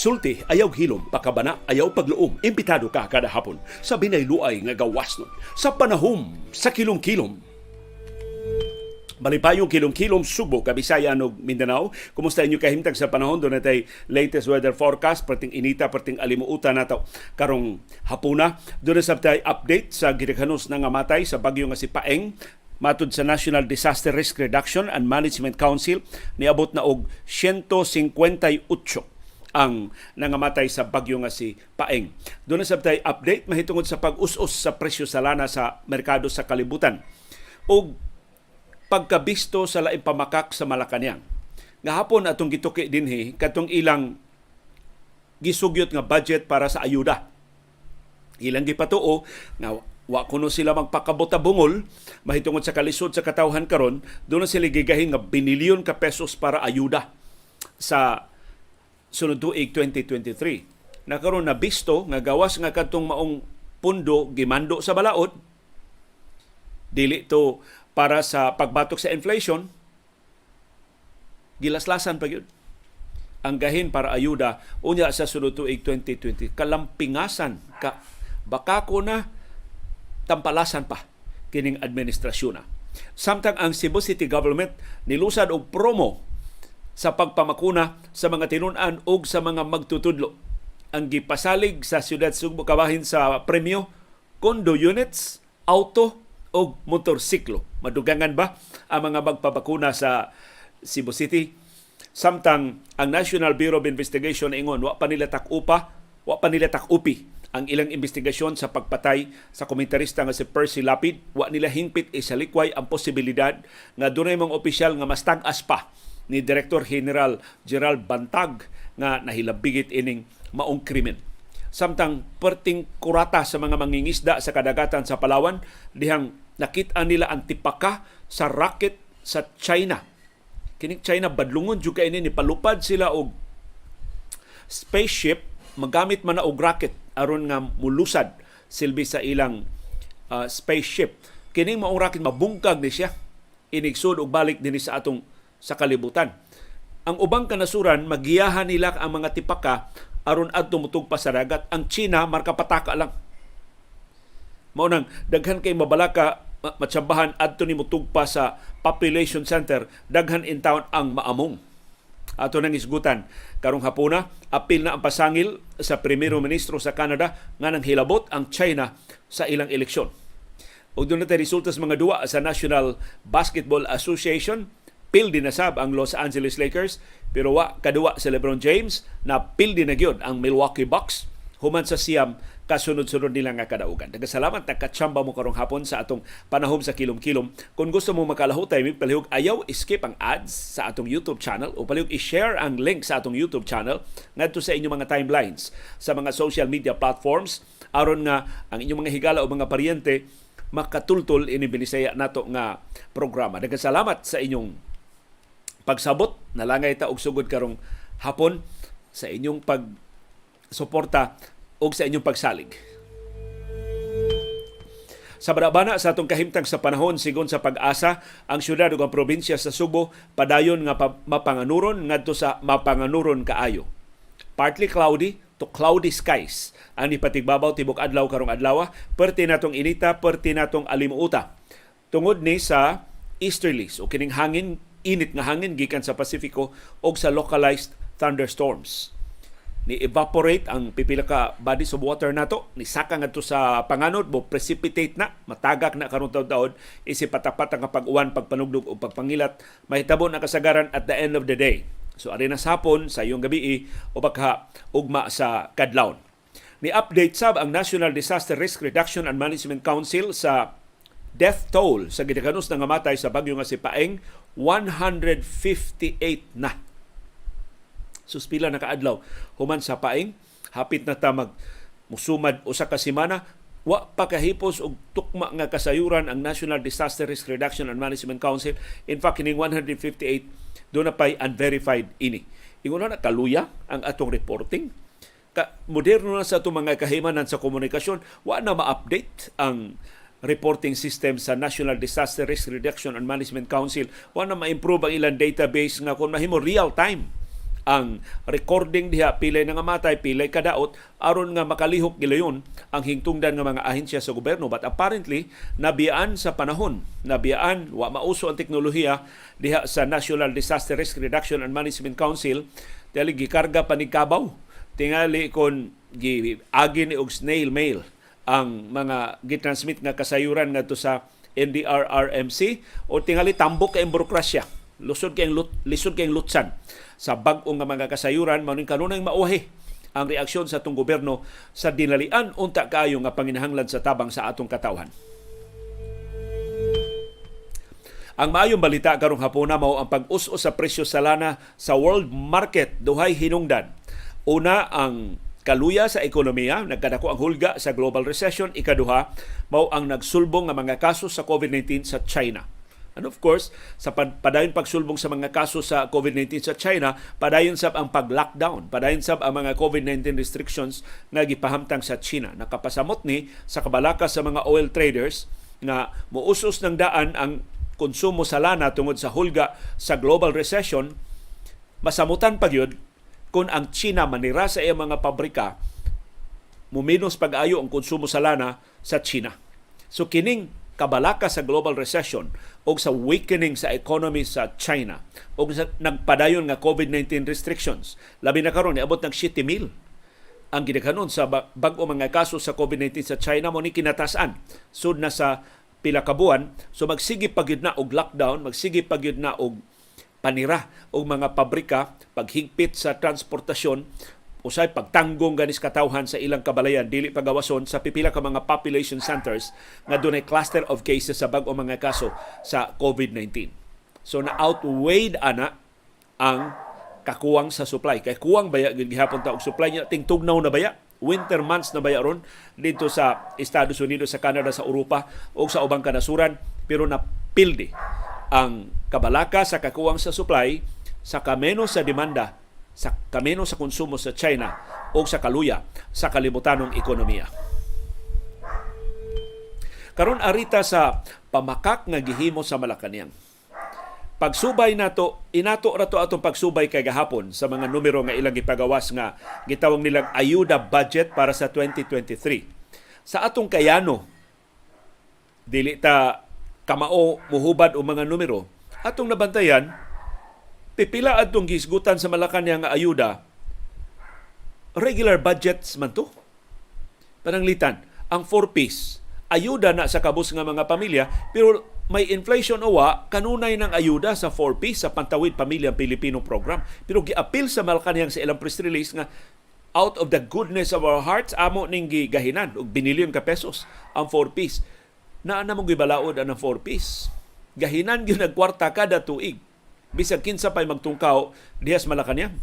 Sulti, ayaw hilom, pakabana, ayaw pagluom. Imbitado ka kada hapon sa binayluay nga gawas nun. Sa panahom, sa kilom-kilom. Malipayong kilom-kilom Subo, Kabisayan ug Mindanao. Kumusta inyo kahimtang sa panahon? Doon natay latest weather forecast, perting inita, perting alimuutan nato karong hapuna. Doon na sabtay update sa gidaghanos nga matay sa bagyo nga si Paeng Matud sa National Disaster Risk Reduction and Management Council, niabot na og 158 ang nangamatay sa bagyo nga si Paeng. Doon na sabtay update mahitungod sa pag-us-us sa presyo sa lana sa merkado sa kalibutan. Og pagkabisto sa laing pamakak sa Malacañang. Nga hapon atong gituki dinhi katong ilang gisugyot nga budget para sa ayuda. Ilang gipatuo nga wa kuno sila magpakabota bungol mahitungod sa kalisod sa katawhan karon doon na sila gigahin nga binilyon ka pesos para ayuda sa sunod tuig 2023 na karon na bisto nga gawas nga katong maong pundo gimando sa balaod. Dili to para sa pagbatok sa inflation. Gilaslasan pa gyud ang gahin para ayuda unya sa sunod tuig 2020 kalampingasan ka. Baka ko na tampalasan pa kining administrasyon na. Samtang ang Cebu City Government nilusad og promo sa pagpamakuna sa mga tinunan ug sa mga magtutudlo. Ang gipasalig sa siyudad Sugbo kabahin sa premyo condo units, auto o motorsiklo. Madugangan ba ang mga magpapakuna sa Cebu City? Samtang ang National Bureau of Investigation ingon wa pa nila takupa, wa pa nila takupi ang ilang investigasyon sa pagpatay sa komentarista nga si Percy Lapid. Wa nila hingpit isalikway ang posibilidad nga dunay mga opisyal nga mas tag-as pa ni Director General Gerald Bantag nga nahilabigit ining maong krimen. Samtang perting kurata sa mga mangingisda sa kadagatan sa Palawan, dihang nakita nila ang tipaka sa racket sa China. Kining China badlungon jud kay ni palupad sila og spaceship magamit man og rocket aron nga mulusad silbi sa ilang uh, spaceship. Kining maong rocket mabungkag ni siya inigsud og balik dinhi sa atong sa kalibutan. Ang ubang kanasuran magiyahan nila ang mga tipaka aron adto mutugpa sa dagat. Ang China markapataka lang. Mao nang daghan kay mabalaka matsabahan adto ni mutugpa sa population center daghan in town ang maamong ato nang isgutan karong hapuna apil na ang pasangil sa primero ministro sa Canada nga nang hilabot ang China sa ilang eleksyon. Doon natin resulta sa mga duwa sa National Basketball Association pildi na sab ang Los Angeles Lakers pero wa kaduwa sa LeBron James na pildi na gyud ang Milwaukee Bucks human sa siyam kasunod-sunod nila nga kadaugan. Nagkasalamat na katsamba mo karong hapon sa atong panahom sa kilom-kilom. Kung gusto mo makalahutay, may palihog ayaw skip ang ads sa atong YouTube channel o palihog i-share ang link sa atong YouTube channel ngadto sa inyong mga timelines sa mga social media platforms aron nga ang inyong mga higala o mga paryente makatultol ini binisaya nato nga programa. Nagkasalamat sa inyong pagsabot. Nalangay ta og sugod karong hapon sa inyong pag suporta o sa inyong pagsalig. Sa barabana sa atong kahimtang sa panahon sigon sa pag-asa, ang syudad ug ang probinsya sa Subo padayon nga mapanganuron ngadto sa mapanganuron kaayo. Partly cloudy to cloudy skies ang ipatigbabaw tibok adlaw karong adlaw, perti natong inita, perti natong alimuuta. Tungod ni sa easterlies o kining hangin init nga hangin gikan sa Pasifiko o sa localized thunderstorms. Ni evaporate ang pipila ka bodies of water nato. Ni saka ngadto sa panganod mo precipitate na matagak na karon taud-taud isip patapat ang pag-uwan pagpanugdog o pagpangilat. Mahitabo na kasagaran at the end of the day. So ari na sapon sa iyong gabi o baka ugma sa kadlawon. Ni update sab ang National Disaster Risk Reduction and Management Council sa death toll sa gidakanos nga matay sa bagyo nga si Paeng 158 na. Suspila na kaadlaw human sa paing hapit na ta mag musumad usa ka semana wa pa kahipos og tukma nga kasayuran ang National Disaster Risk Reduction and Management Council. In fact kining 158 do na pay unverified ini. Ingon na kaluya ang atong reporting. Ka moderno na sa itong mga kahimanan sa komunikasyon. Wa na ma-update ang reporting system sa National Disaster Risk Reduction and Management Council. Wa na ma-improve ang ilang database nga kung mahimo real time ang recording diha. Pilay nga matay pilay kadaot. Aron nga makalihok gilayon ang hingtungdan nga mga ahensya sa gobyerno. But apparently nabiyaan sa panahon. Nabiyaan wa mauso ang teknolohiya diha sa National Disaster Risk Reduction and Management Council. Dali gikarga panigkabaw. Tingali kon gi agi ni og snail mail ang mga gitransmit nga kasayuran ngadto sa NDRRMC o tingali tambok kay burokrasya lusod kay lut, lisod kay lutsan sa bag-o nga mga kasayuran mao ning kanunay mauhi ang reaksyon sa atong gobyerno sa dinalian unta kaayo nga panginahanglan sa tabang sa atong katawhan. Ang maayong balita karong hapuna mao ang pag-us-us sa presyo sa lana sa world market duhay hinungdan. Una ang kaluya sa ekonomiya, nagkadako ang hulga sa global recession, ikaduha mao ang nagsulbong nga mga kaso sa COVID-19 sa China. And of course, sa padayon pagsulbong sa mga kaso sa COVID-19 sa China, padayon sab ang pag-lockdown, padayon sab ang mga COVID-19 restrictions nga gipahamtang sa China. Nakapasamot ni sa kabalaka sa mga oil traders nga muusos ng daan ang konsumo sa lana tungod sa hulga sa global recession, masamutan pa gyud kung ang China manira sa iyang mga pabrika, muminos pag-ayo ang konsumo sa lana sa China. So kining kabalaka sa global recession o sa weakening sa economy sa China o sa nagpadayon nga COVID-19 restrictions, labi na karon niabot ng 7,000 ang gidaghanon sa bag-o mga kaso sa COVID-19 sa China mo ni kinatasan sud na sa pila ka buwan so magsige pagyud na og lockdown magsige pagyud na og panira og mga pabrika paghigpit sa transportasyon usay pagtanggong ganis katawhan sa ilang kabalayan dili pagawason sa pipila ka mga population centers nga dunay cluster of cases sa bag-o mga kaso sa COVID-19 so na outweighed ana ang kakuwang sa supply. Kay kuwang baya gihapon ta og supply niya ting tugnaw na baya. Winter months na baya ron dito sa Estados Unidos, sa Canada, sa Europa o sa ubang kanasuran pero napildi ang kabalaka sa kakuwang sa supply sa kameno sa demanda sa kameno sa konsumo sa China o sa kaluya sa kalibutanong ekonomiya. Karon arita sa pamakak nga gihimo sa Malacañang pagsubay nato inato ra to atong pagsubay kay gahapon sa mga numero nga ilang gipagawas nga gitawag nilang ayuda budget para sa 2023 sa atong kayano dili ta kamao muhubad o mga numero atong nabantayan pipila adtong gisgutan sa Malacañang nga ayuda regular budgets man to pananglitan ang 4 piece ayuda na sa kabus nga mga pamilya pero may inflation owa kanunay ng ayuda sa 4P sa Pantawid Pamilyang Pilipino program. Pero giapil sa Malacanang sa ilang press release nga out of the goodness of our hearts amo ning gigahinan og binilyon ka pesos ang 4Ps. Naa na mong gibalaod ang 4Ps. Gahinan gyud nagkwarta kada tuig. Bisag kinsa pay magtungkaw dihas Malacanang.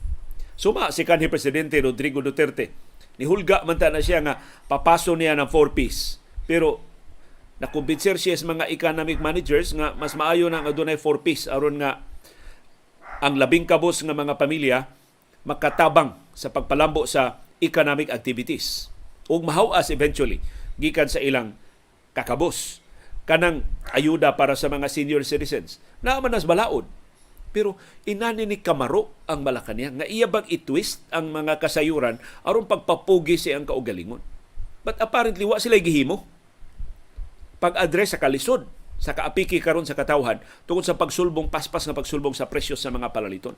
Suma si kanhi presidente Rodrigo Duterte. Nihulga man ta na siya nga papaso niya ng 4Ps. Pero nakumbinser siya sa mga economic managers nga mas maayo na nga dunay 4 piece aron nga ang labing kabos nga mga pamilya makatabang sa pagpalambo sa economic activities ug mahawas eventually gikan sa ilang kakabos kanang ayuda para sa mga senior citizens. Na man nas balaod. Pero inani ni Kamaro ang Malacanang nga iya bang i-twist ang mga kasayuran aron pagpapugi siya ang kaugalingon? But apparently wa sila gihimo. Pag-address sa kalisod sa kaapiki karon sa katawhan tungod sa pagsulbong paspas nga pagsulbong sa presyo sa mga palaliton.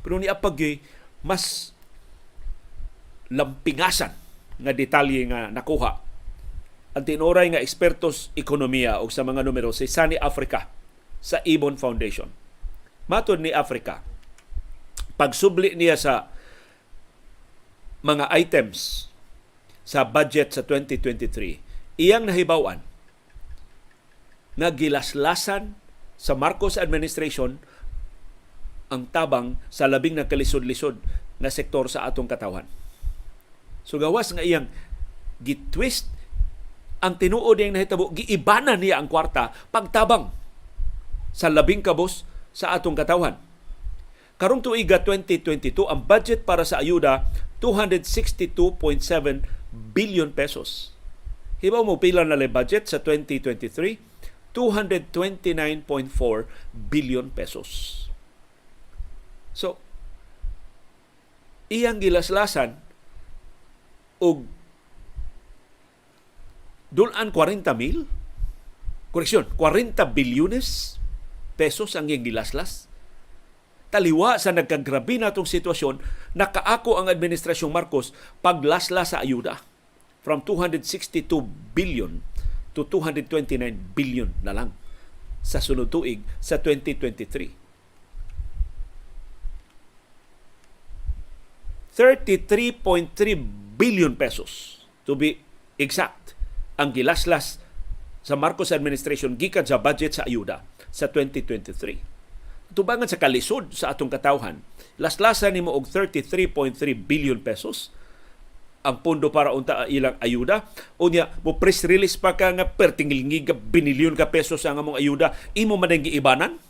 Pero ni apag mas lampingasan nga detalye nga nakuha ang tinuray nga ekspertos ekonomiya o sa mga numero sa Sunny Africa sa Ibon Foundation. Matod ni Africa, pagsubli niya sa mga items sa budget sa 2023, iyang nahibawan nga gilaslasan sa Marcos administration ang tabang sa labing nagkalisod-lisod na sektor sa atong katawan. So gawas nga iyang gitwist ang tinuod niyang nahitabo, giibana niya ang kwarta pagtabang sa labing kabos sa atong katawan. Karong tuiga 2022, ang budget para sa ayuda 262.7 billion pesos. Hibaw mo pila na budget sa 2023? 229.4 billion pesos. So, iyang gilaslasan og dulan 40 mil? Koreksyon 40 bilyones pesos ang iyang gilaslas taliwa sa nagkagrabi natong sitwasyon nakaako ang administrasyong Marcos paglasla sa ayuda. From 262 billion to 229 billion na lang sa sunod tuig sa 2023 33.3 billion pesos to be exact ang gilaslas sa Marcos administration gikan sa budget sa ayuda sa 2023. Tubangan sa kalisod sa atong katawhan, laslasan nimo og 33.3 billion pesos ang pondo para unta ilang ayuda. Unya, mo press release pa ka nga pertingilngig binilyon ka pesos ang among ayuda, imo man ang giibanan.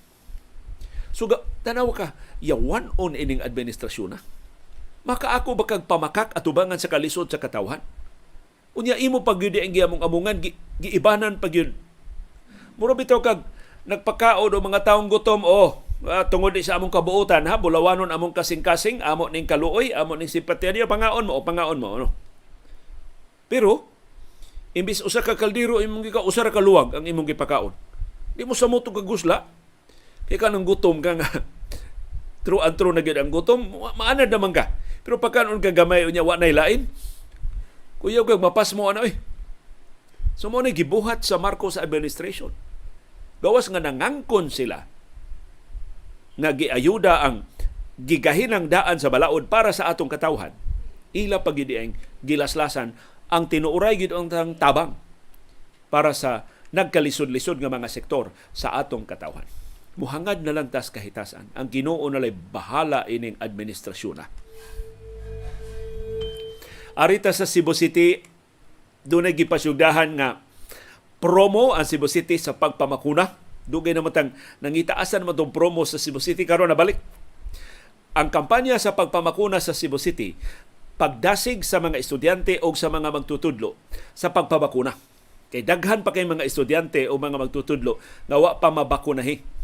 So, tanaw ka, yawan on ining administrasyon na maka ako ba kag pamakak at tubangan sa kalisod sa katawhan? Unya imo pag yun ang giyamong amungan, gi, giibanan pag yun. Muro bitaw kag nagpakaon o mga taong gutom, oh, uh, tungod di sa among kabuutan, ha, bulawanon among kasing-kasing, amo ning kaluoy, amo ning simpatya niya, pangaon mo, o pangaon mo, ano. Pero, imbis usa ka kaldiro, imong gika, usa ka luwag ang imong gipakaon. Di mo sa mo kagusla. Kaya ka nang gutom ka nga, true and true na gyud ang gutom, maana naman ka. Pero pagkanon ka gamay unya wa nay lain. Kuya kag mapas mo ano eh. So mo gibuhat sa Marcos administration. Gawas nga nangangkon sila nga giayuda ang gigahinang daan sa balaod para sa atong katawhan. Ila pagidieng gilaslasan ang tinuuray gid ang tabang para sa nagkalisod-lisod nga mga sektor sa atong katawhan. Muhangad na lang tas kahitasan. Ang Ginoo na bahala ining administrasyon na. Arita sa Cebu City, doon ay gipasugdahan nga promo ang Cebu City sa pagpamakuna. Dugay naman tang nangitaasan naman itong promo sa Cebu City karon na balik. Ang kampanya sa pagpamakuna sa Cebu City, pagdasig sa mga estudyante o sa mga magtutudlo sa pagpabakuna. Kay daghan pa kay mga estudyante o mga magtutudlo nga wa pa mabakunahi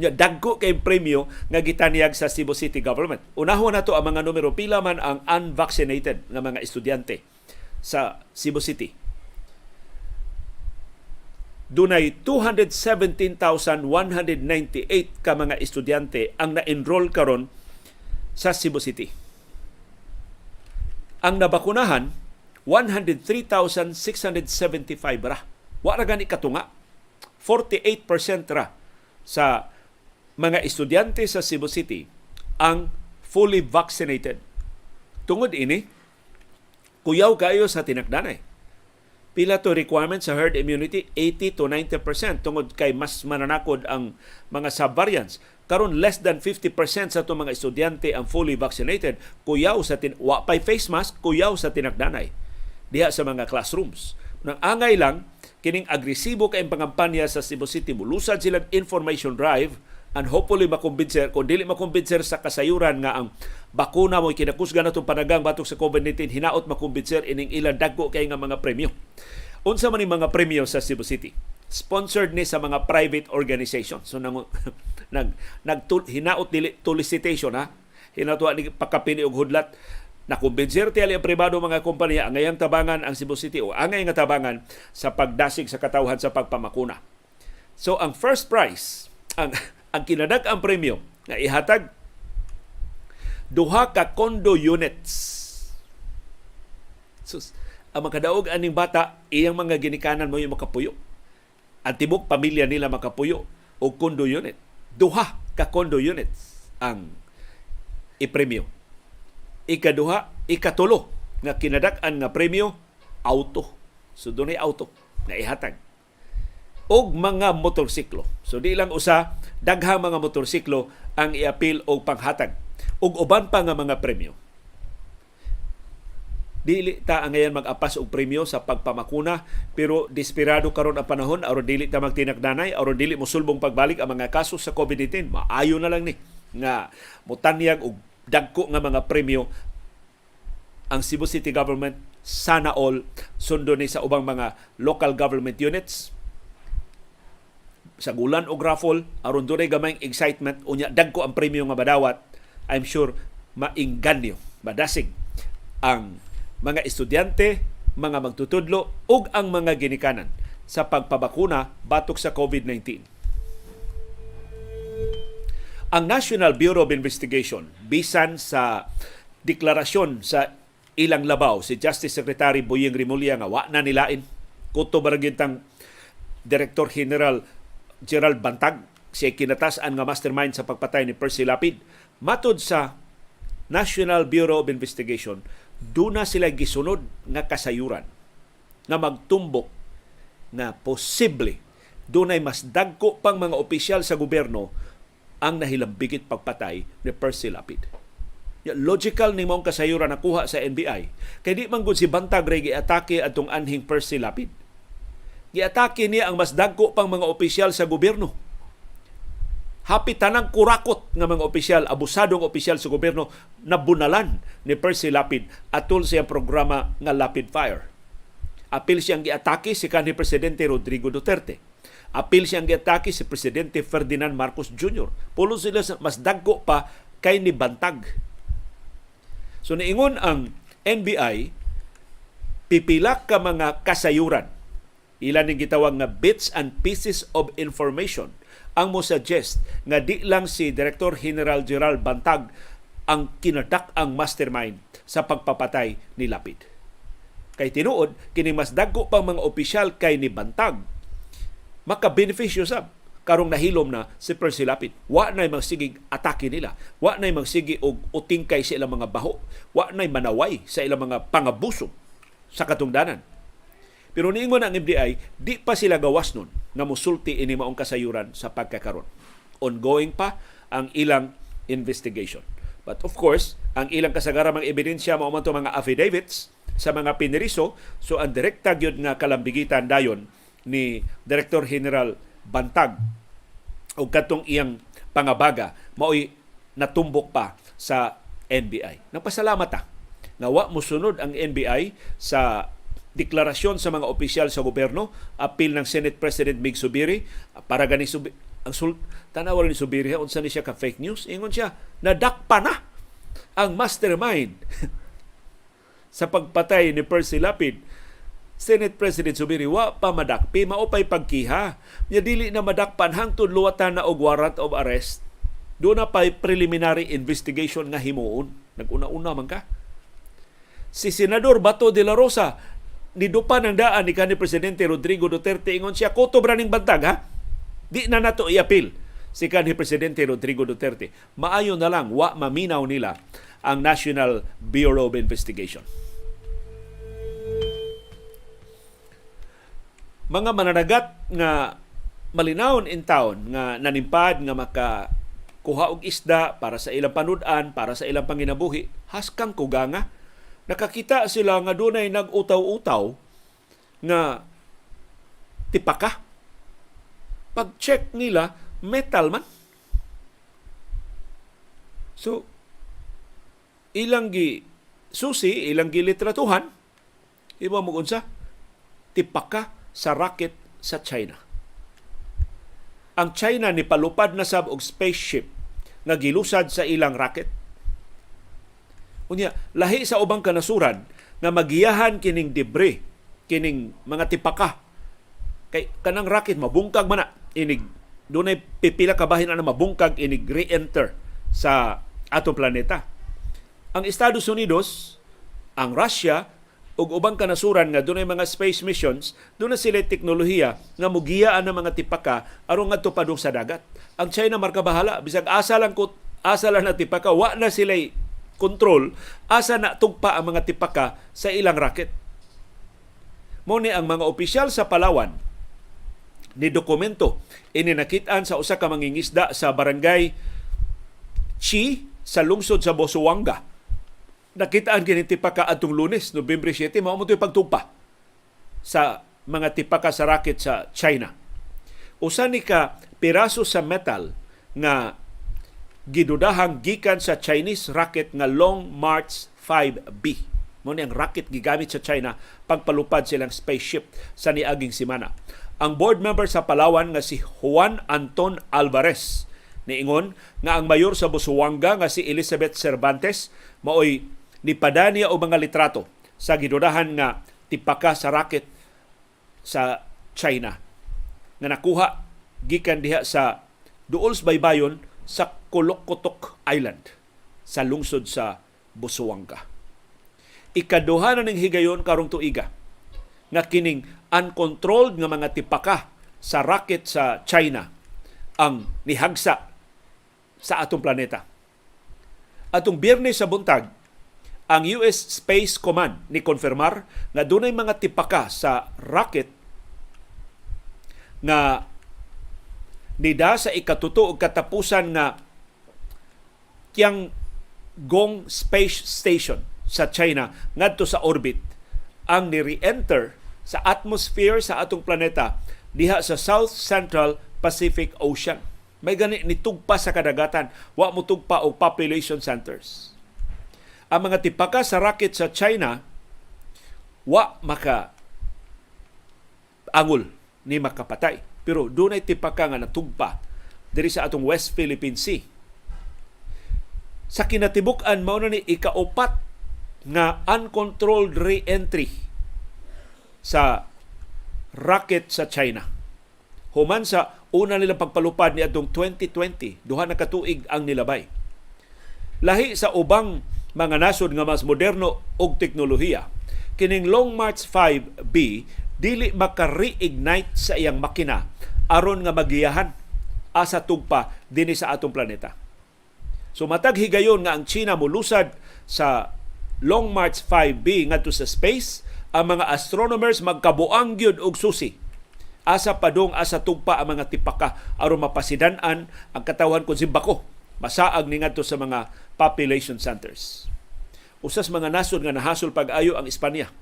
nya dagko kay premyo nga gitanyag sa Cebu City government. Unahon nato ang mga numero pila man ang unvaccinated nga mga estudyante sa Cebu City. Dunay 217,198 ka mga estudyante ang na-enroll karon sa Cebu City. Ang nabakunahan 103,675 ra. Wa ra gani katunga. 48% ra sa mga estudyante sa Cebu City ang fully vaccinated. Tungod ini, kuyaw kayo sa tinakdanay. Pila to requirement sa herd immunity? 80 to 90% tungod kay mas mananakod ang mga subvariants. Karon less than 50% sa itong mga estudyante ang fully vaccinated. Kuyaw sa tin wa face mask, kuyaw sa tinakdanay diha sa mga classrooms. Nang angay lang, kining agresibo kay pangampanya sa Cebu City, mulusad silang information drive and hopefully makumbinser kung dili makumbinser sa kasayuran nga ang bakuna mo kinakusgan natong panagang batok sa COVID-19 hinaot makumbinser ining ilang dagko kay nga mga premyo. Unsa man ni mga premyo sa Cebu City? Sponsored ni sa mga private organization. So nang nag nag hinaot dili solicitation ha. Hinato ni pakapini og hudlat nakumbinser ti ang pribado mga kompanya ang ngayang tabangan ang Cebu City o angay nga tabangan sa pagdasig sa katawhan sa pagpamakuna. So ang first prize ang ang kinadak ang premyo nga ihatag duha ka condo units. Sus, ang makadaog aning bata, iyang mga ginikanan mo yung makapuyo. Ang tibok pamilya nila makapuyo o condo unit. Duha ka condo units ang ipremyo. Ikaduha, ikatulo nga kinadak-an nga premyo, auto. So doon auto na ihatag og mga motorsiklo. So di lang usa daghang mga motorsiklo ang iapil og panghatag ug uban pa nga mga premyo. Dili ta ngayon mag-apas og premyo sa pagpamakuna pero desperado karon ang panahon aron dili ta magtinagdanay aron dili mosulbong pagbalik ang mga kaso sa COVID-19. Maayo na lang ni nga mutanyag og dagko nga mga premyo ang Cebu City government sana all sundo ni sa ubang mga local government units sa gulan og raffle aron dunay gamayng excitement unya dagko ang premyo nga madawat I'm sure maingganyo madasig ang mga estudyante, mga magtutudlo ug ang mga ginikanan sa pagpabakuna batok sa COVID-19. Ang National Bureau of Investigation bisan sa deklarasyon sa ilang labaw si Justice Secretary Boyeng Rimulya nga wa na nilain kuto baragintang Director General Gerald Bantag siya kinatasan nga mastermind sa pagpatay ni Percy Lapid matod sa National Bureau of Investigation duna sila gisunod nga kasayuran nga magtumbok na posible dunay mas dagko pang mga opisyal sa gobyerno ang nahilambigit pagpatay ni Percy Lapid. Logical ni mong kasayuran nakuha sa NBI. Kay di man si Bantag ray giatake atong anhing Percy Lapid. Giatake niya ang mas dagko pang mga opisyal sa gobyerno. Happy tanang kurakot nga mga opisyal, abusadong opisyal sa gobyerno nabunalan ni Percy Lapid atol sa programa nga Lapid Fire. Apil siyang giatake si kanhi Presidente Rodrigo Duterte. Apil siyang giatake si Presidente Ferdinand Marcos Jr. Pulo sila mas dagko pa kay ni Bantag. So niingon ang NBI, pipila ka mga kasayuran. Ilan ang gitawag nga bits and pieces of information ang mo suggest nga di lang si Director General Gerald Bantag ang kinadak ang mastermind sa pagpapatay ni Lapid. Kay tinuod, kini mas dagko pang mga opisyal kay ni Bantag makabenepisyo sab karong nahilom na si Percy Lapid. Wa na'y magsigig atake nila. Wa na'y magsigi og utingkay sa ilang mga baho. Wa na'y manaway sa ilang mga pangabuso sa katungdanan. Pero niingon ang MDI, di pa sila gawas nun na musulti ini maong kasayuran sa pagkakaron. Ongoing pa ang ilang investigation. But of course, ang ilang kasagaramang ebidensya mao man to mga affidavits sa mga piniriso, so ang direkta gyud nga kalambigitan dayon ni Director General Bantag o katong iyang pangabaga mao'y natumbok pa sa NBI. Napasalamat ta nga wa mosunod ang NBI sa deklarasyon sa mga opisyal sa gobyerno, apil ng Senate President Mig Subiri para gani Subi, ang sul, tanaw ni Subiri unsa ni siya ka fake news? Ingon siya nadakpa na ang mastermind. Sa pagpatay ni Percy Lapid Senate President Subiri wa pa madakpi maupay pagkiha. Nya dili na madakpan hangtod luwatan na og warrant of arrest. Do na pay preliminary investigation nga himuon. Naguna-una man ka. Si Senador Bato de la Rosa nidupa ng daan ni kanhi presidente Rodrigo Duterte. Ingon siya koto braning bantag ha? Di na nato iapil si kanhi presidente Rodrigo Duterte. Maayo na lang wa maminaw nila ang National Bureau of Investigation. Mga mananagat nga malinawon in town nga nanimpad nga maka kuha og isda para sa ilang panudan, para sa ilang panginabuhi, haskang kuganga. Nakakita sila nga dunay nag-utaw-utaw nga tipaka. Pag-check nila, metal man. So, ilang gi susi, ilang gi litratuhan, iba mo unsa, tipaka sa rocket sa China. Ang China ni palupad na sab og spaceship nga gilusad sa ilang rocket. Unya, lahi sa ubang kanasuran nga magiyahan kining debris, kining mga tipaka. Kay kanang rocket mabungkag man inig dunay pipila ka bahin na mabungkag inig re-enter sa atong planeta. Ang Estados Unidos, ang Russia, ug ubang kanasuran nga dunay mga space missions, na sila teknolohiya nga mugiyaan ng mga tipaka aron ngadto padung sa dagat. Ang China marka bahala bisag asa lang ko asa lang na tipaka wa na sila control asa na tugpa ang mga tipaka sa ilang rocket. Mo ni ang mga opisyal sa Palawan ni dokumento ini nakitaan sa usa ka mangingisda sa barangay Chi sa lungsod sa Bosuanga nakitaan kini tipaka atong Lunes, Nobyembre 7, mao mo pagtupa sa mga tipaka sa racket sa China. Usa ni ka piraso sa metal nga gidudahang gikan sa Chinese rocket nga Long March 5B. Mo ang rocket gigamit sa China pagpalupad silang spaceship sa niaging simana. Ang board member sa Palawan nga si Juan Anton Alvarez niingon nga ang mayor sa Busuanga nga si Elizabeth Cervantes maoy ni padania o mga litrato sa gidudahan nga tipaka sa racket sa China nga nakuha gikan diha sa duol sa baybayon sa Kolokotok Island sa lungsod sa Busuanga. Ikaduha na ning higayon karong tuiga nga kining uncontrolled nga mga tipaka sa rocket sa China ang nihagsa sa atong planeta. Atong biyernes sa buntag, ang US Space Command ni konfirmar nga dunay mga tipaka sa rocket nga nida sa ikatuto og katapusan nga Tiang Gong Space Station sa China ngadto sa orbit ang ni-re-enter sa atmosphere sa atong planeta diha sa South Central Pacific Ocean. May gani ni tugpa sa kadagatan, wa mo tugpa og population centers. Ang mga tipaka sa rocket sa China wa maka angol ni makapatay. Pero dunay tipaka nga natugpa diri sa atong West Philippine Sea. Sa kinatibuk-an mao na ni ikaupat nga uncontrolled re-entry sa rocket sa China. Human sa una nilang pagpalupad ni adtong 2020, duha na katuig ang nilabay. Lahi sa ubang mga nasod nga mas moderno og teknolohiya, kining Long March 5B dili maka-reignite sa iyang makina aron nga magiyahan asa tugpa dinhi sa atong planeta. So matag higayon nga ang China molusad sa Long March 5B ngadto sa space, ang mga astronomers magkabuang gyud og susi asa padong asa tugpa ang mga tipaka aron mapasidan-an ang katawan kung simbako masaag ni ngadto sa mga population centers. Usas mga nasod nga nahasol pag-ayo ang Espanya.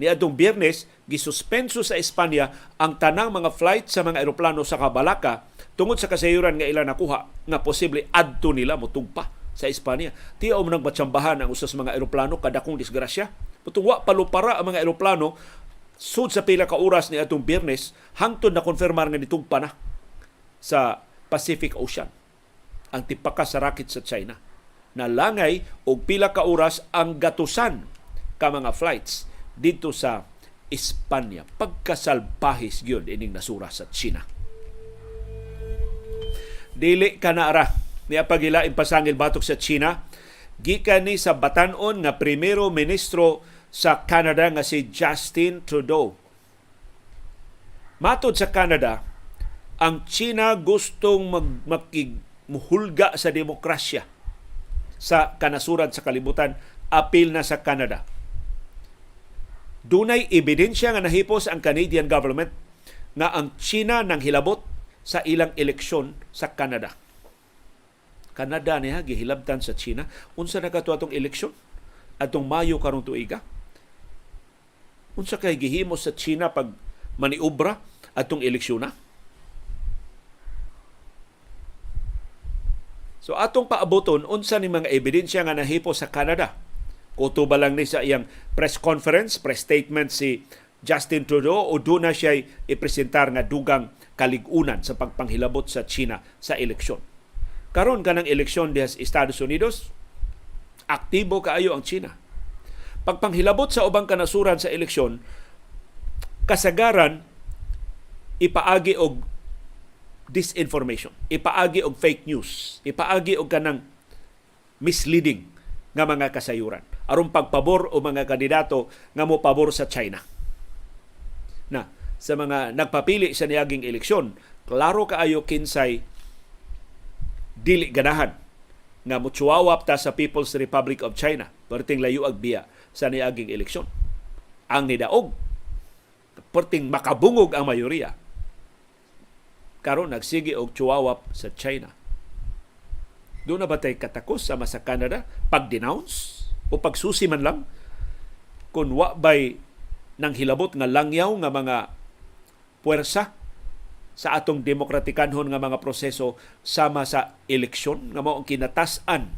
Ni adtong Biyernes gisuspenso sa Espanya ang tanang mga flight sa mga eroplano sa Kabalaka tungod sa kasayuran nga ilang nakuha nga posible adto nila motugpa sa Espanya. Tiyaw nang matsambahan ang usas mga eroplano kadakong disgrasya Putong wa palupara ang mga eroplano sud sa pila ka oras ni atong Biyernes hangtod na konfirmar nga nitugpa na sa Pacific Ocean ang tipaka sa rocket sa China. Nalangay og pila ka oras ang gatusan ka mga flights dito sa Espanya. Pagkasalbahis gyud ining nasura sa China. Dili ka na ara niya pagilain pasangil batok sa China gikan ni sa batanon nga primero ministro sa Canada nga si Justin Trudeau. Matod sa Canada, ang China gustong mag makigmuhulga sa demokrasya sa kanasuran sa kalibutan apil na sa Canada. Dunay ebidensya nga nahipos ang Canadian government nga ang China nang hilabot sa ilang eleksyon sa Canada. Canada niya gihilabtan sa China unsa na kato atong eleksyon atong Mayo karong tuiga unsa kay gihimo sa China pag maniobra atong eleksyon na So atong paaboton unsa ni mga ebidensya nga nahipo sa Canada. Kuto ba lang ni sa iyang press conference, press statement si Justin Trudeau o doon na siya ipresentar nga dugang kaligunan sa pagpanghilabot sa China sa eleksyon. Karon kanang eleksyon diha sa Estados Unidos, aktibo kaayo ang China. Pagpanghilabot sa ubang kanasuran sa eleksyon, kasagaran ipaagi og disinformation, ipaagi og fake news, ipaagi og kanang misleading nga mga kasayuran aron pagpabor o mga kandidato nga mo pabor sa China. Na sa mga nagpapili sa niaging eleksyon, klaro kaayo kinsay dili ganahan nga mutsuwawap ta sa People's Republic of China perting layo ag biya sa niaging eleksyon. Ang nidaog perting makabungog ang mayoriya karon nagsige og chuwawap sa China. Doon na ba tayo katakos sama sa Canada? Pag-denounce o pagsusi man lang? Kung wa bay nang hilabot nga langyaw nga mga puwersa sa atong demokratikanhon nga mga proseso sama sa eleksyon nga mao ang kinatasan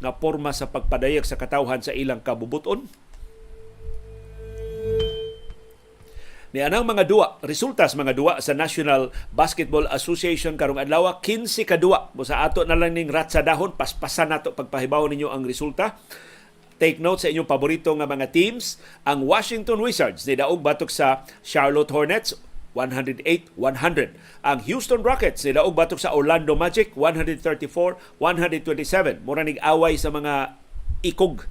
nga porma sa pagpadayag sa katawhan sa ilang kabubuton ni anang mga duwa resultas mga duwa sa National Basketball Association karong adlaw 15 ka duwa mo sa ato na lang ning rat sa dahon paspasan nato pagpahibaw ninyo ang resulta Take note sa inyong paborito nga mga teams. Ang Washington Wizards nidaog batok sa Charlotte Hornets 108-100. Ang Houston Rockets nidaog batok sa Orlando Magic 134-127. Mura away sa mga ikog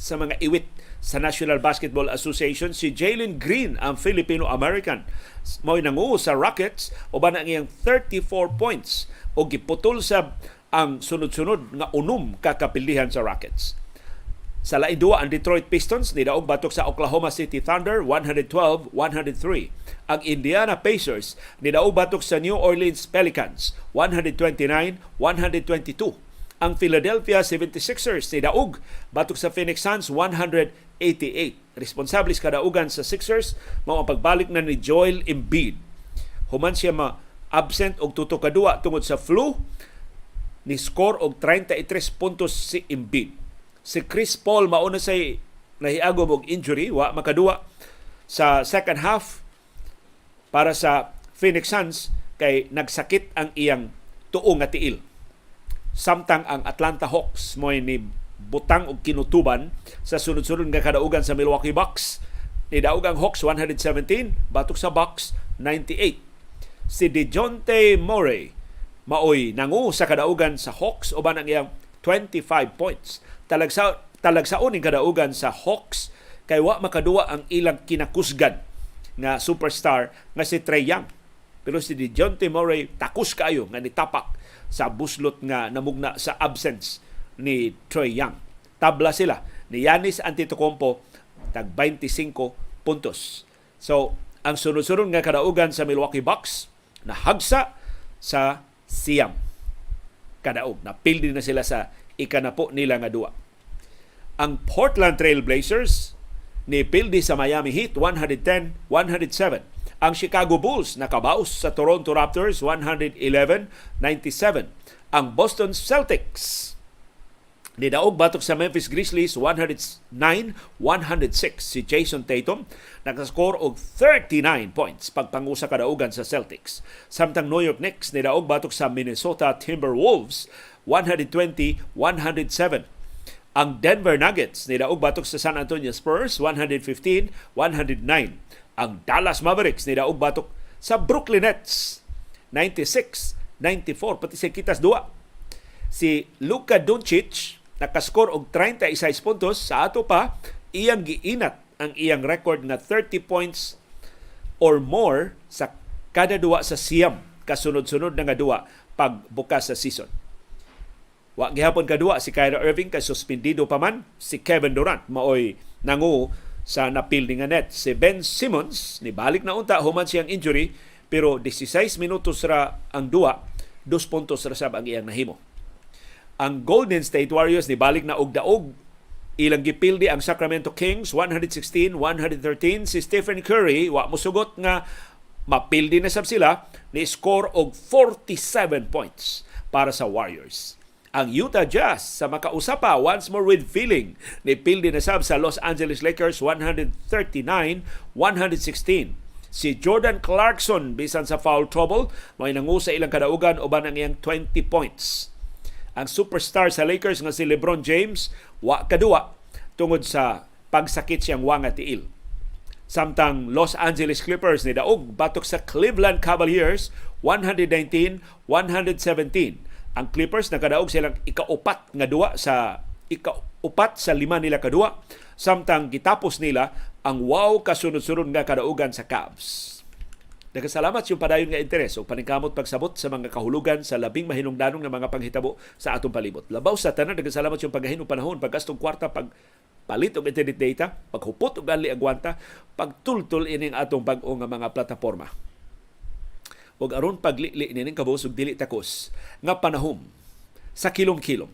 sa mga iwit sa National Basketball Association si Jalen Green ang Filipino-American mo'y nanguho sa Rockets uban ang iyang 34 points o giputol sa ang sunod-sunod nga unom kakapildihan sa Rockets. Sa lain duwa ang Detroit Pistons nidaog batok sa Oklahoma City Thunder 112-103. Ang Indiana Pacers nidaog batok sa New Orleans Pelicans 129-122. Ang Philadelphia 76ers nidaog batok sa Phoenix Suns 188. Responsable sa kadaugan sa Sixers mao ang pagbalik na ni Joel Embiid. Human siya ma absent og tuto kadua tungod sa flu ni score og 33 puntos si Embiid si Chris Paul mauna say nahiagom og injury wa makadua sa second half para sa Phoenix Suns kay nagsakit ang iyang tuo nga tiil. Samtang ang Atlanta Hawks mo ni butang og kinutuban sa sunod-sunod nga kadaugan sa Milwaukee Bucks. Nidaog ang Hawks 117, batok sa Bucks 98. Si DeJounte Murray maoy nangu sa kadaugan sa Hawks uban ang iyang 25 points talagsa talagsaon ning kadaugan sa Hawks kay wa makaduwa ang ilang kinakusgan nga superstar nga si Trey Young. Pero si DeJounte Murray takus kayo nga nitapak sa buslot nga namugna sa absence ni Trey Young. Tabla sila ni Yanis Antetokounmpo tag 25 puntos. So, ang sunod-sunod nga kadaugan sa Milwaukee Bucks na hagsa sa Siam. Kadaog, napildi na sila sa ikanapo nila nga duwa. Ang Portland Trail Blazers ni pildi sa Miami Heat 110-107. Ang Chicago Bulls nakabaos sa Toronto Raptors 111-97. Ang Boston Celtics nidaog batok sa Memphis Grizzlies 109-106 si Jason Tatum nakascore og 39 points pagpangusa kadaugan sa Celtics samtang New York Knicks nidaog batok sa Minnesota Timberwolves 120-107. Ang Denver Nuggets nidaog batok sa San Antonio Spurs 115-109. Ang Dallas Mavericks nidaog batok sa Brooklyn Nets 96-94 pati si Kitas Dua. Si Luka Doncic nakaskor og 36 puntos sa ato pa iyang giinat ang iyang record na 30 points or more sa kada duwa sa siyam kasunod-sunod na nga duwa pagbukas sa season. Wa gihapon kadua si Kyrie Irving kay suspendido pa man si Kevin Durant maoy nangu sa napil nga net. Si Ben Simmons ni balik na unta human siyang injury pero 16 minutos ra ang duwa, 2 puntos ra sab ang iyang nahimo. Ang Golden State Warriors ni balik na og daog ilang gipildi ang Sacramento Kings 116-113 si Stephen Curry wa mosugot nga mapildi na sab sila ni score og 47 points para sa Warriors. Ang Utah Jazz sa makausapa once more with feeling ni pildi na sab sa Los Angeles Lakers 139-116 si Jordan Clarkson bisan sa foul trouble may nangu sa ilang kadaugan uban ang iyang 20 points ang superstar sa Lakers nga si LeBron James wa kadua tungod sa pagsakit siyang wanga tiil samtang Los Angeles Clippers ni daog batok sa Cleveland Cavaliers 119-117 ang Clippers nakadaog silang ikaupat nga duwa sa ikaupat sa lima nila kadua samtang gitapos nila ang wow kasunod-sunod nga kadaugan sa Cavs. Nagkasalamat yung padayon nga interes o paningkamot pagsabot sa mga kahulugan sa labing mahinungdanong nga mga panghitabo sa atong palibot. Labaw sa tanan, nagkasalamat yung paghahin panahon, pagkastong kwarta, pag palit og internet data, paghupot og ali agwanta, pagtultol ining atong bag-o nga mga plataporma ug aron paglili nining kabus ug dili takos nga panahom sa kilom-kilom